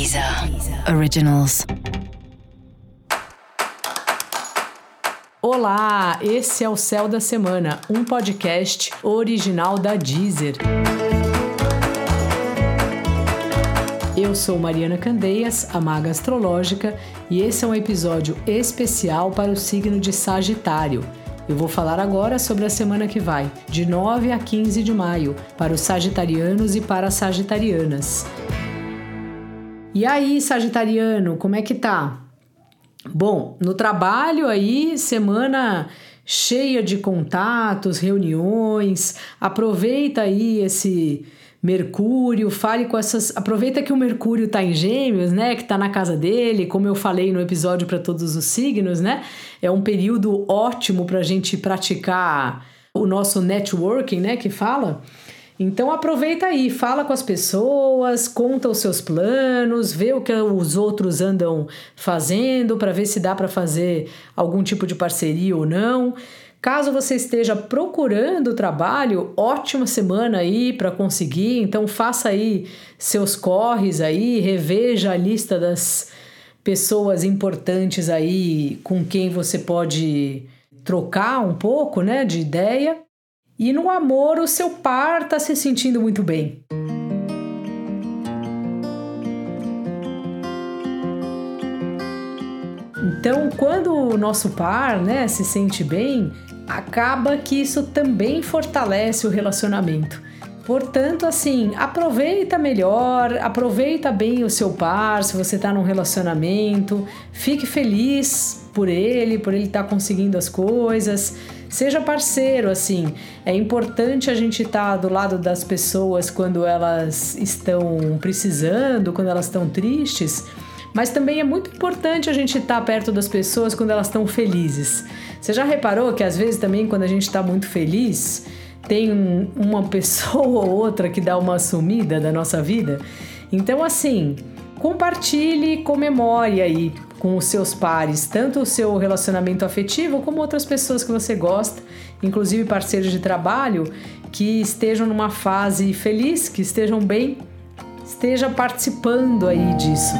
Deezer Originals. Olá, esse é o Céu da Semana, um podcast original da Deezer. Eu sou Mariana Candeias, a maga astrológica, e esse é um episódio especial para o signo de Sagitário. Eu vou falar agora sobre a semana que vai, de 9 a 15 de maio, para os sagitarianos e para as sagitarianas. E aí, Sagitariano, como é que tá? Bom, no trabalho aí, semana cheia de contatos, reuniões. Aproveita aí esse Mercúrio, fale com essas. Aproveita que o Mercúrio tá em Gêmeos, né? Que tá na casa dele, como eu falei no episódio para todos os signos, né? É um período ótimo para a gente praticar o nosso networking, né? Que fala. Então aproveita aí, fala com as pessoas, conta os seus planos, vê o que os outros andam fazendo para ver se dá para fazer algum tipo de parceria ou não. Caso você esteja procurando trabalho, ótima semana aí para conseguir. Então faça aí seus corres aí, reveja a lista das pessoas importantes aí com quem você pode trocar um pouco, né, de ideia. E no amor, o seu par está se sentindo muito bem. Então, quando o nosso par né, se sente bem, acaba que isso também fortalece o relacionamento. Portanto, assim, aproveita melhor, aproveita bem o seu par, se você está num relacionamento, fique feliz por ele, por ele estar tá conseguindo as coisas. Seja parceiro, assim. É importante a gente estar tá do lado das pessoas quando elas estão precisando, quando elas estão tristes. Mas também é muito importante a gente estar tá perto das pessoas quando elas estão felizes. Você já reparou que às vezes também quando a gente está muito feliz, tem um, uma pessoa ou outra que dá uma sumida da nossa vida? Então, assim, compartilhe, comemore aí com os seus pares, tanto o seu relacionamento afetivo como outras pessoas que você gosta, inclusive parceiros de trabalho que estejam numa fase feliz, que estejam bem, esteja participando aí disso.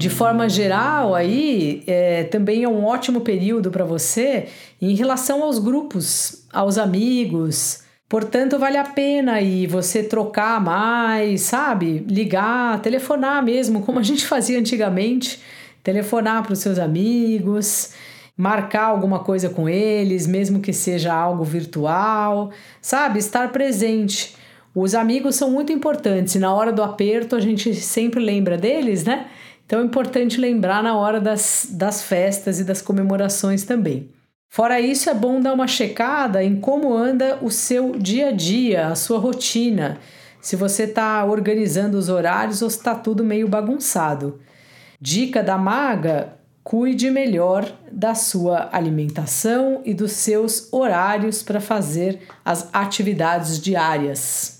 De forma geral, aí é, também é um ótimo período para você em relação aos grupos, aos amigos, Portanto, vale a pena aí você trocar mais, sabe? Ligar, telefonar mesmo, como a gente fazia antigamente, telefonar para os seus amigos, marcar alguma coisa com eles, mesmo que seja algo virtual, sabe? Estar presente. Os amigos são muito importantes e na hora do aperto a gente sempre lembra deles, né? Então é importante lembrar na hora das, das festas e das comemorações também. Fora isso, é bom dar uma checada em como anda o seu dia a dia, a sua rotina, se você está organizando os horários ou se está tudo meio bagunçado. Dica da maga: cuide melhor da sua alimentação e dos seus horários para fazer as atividades diárias.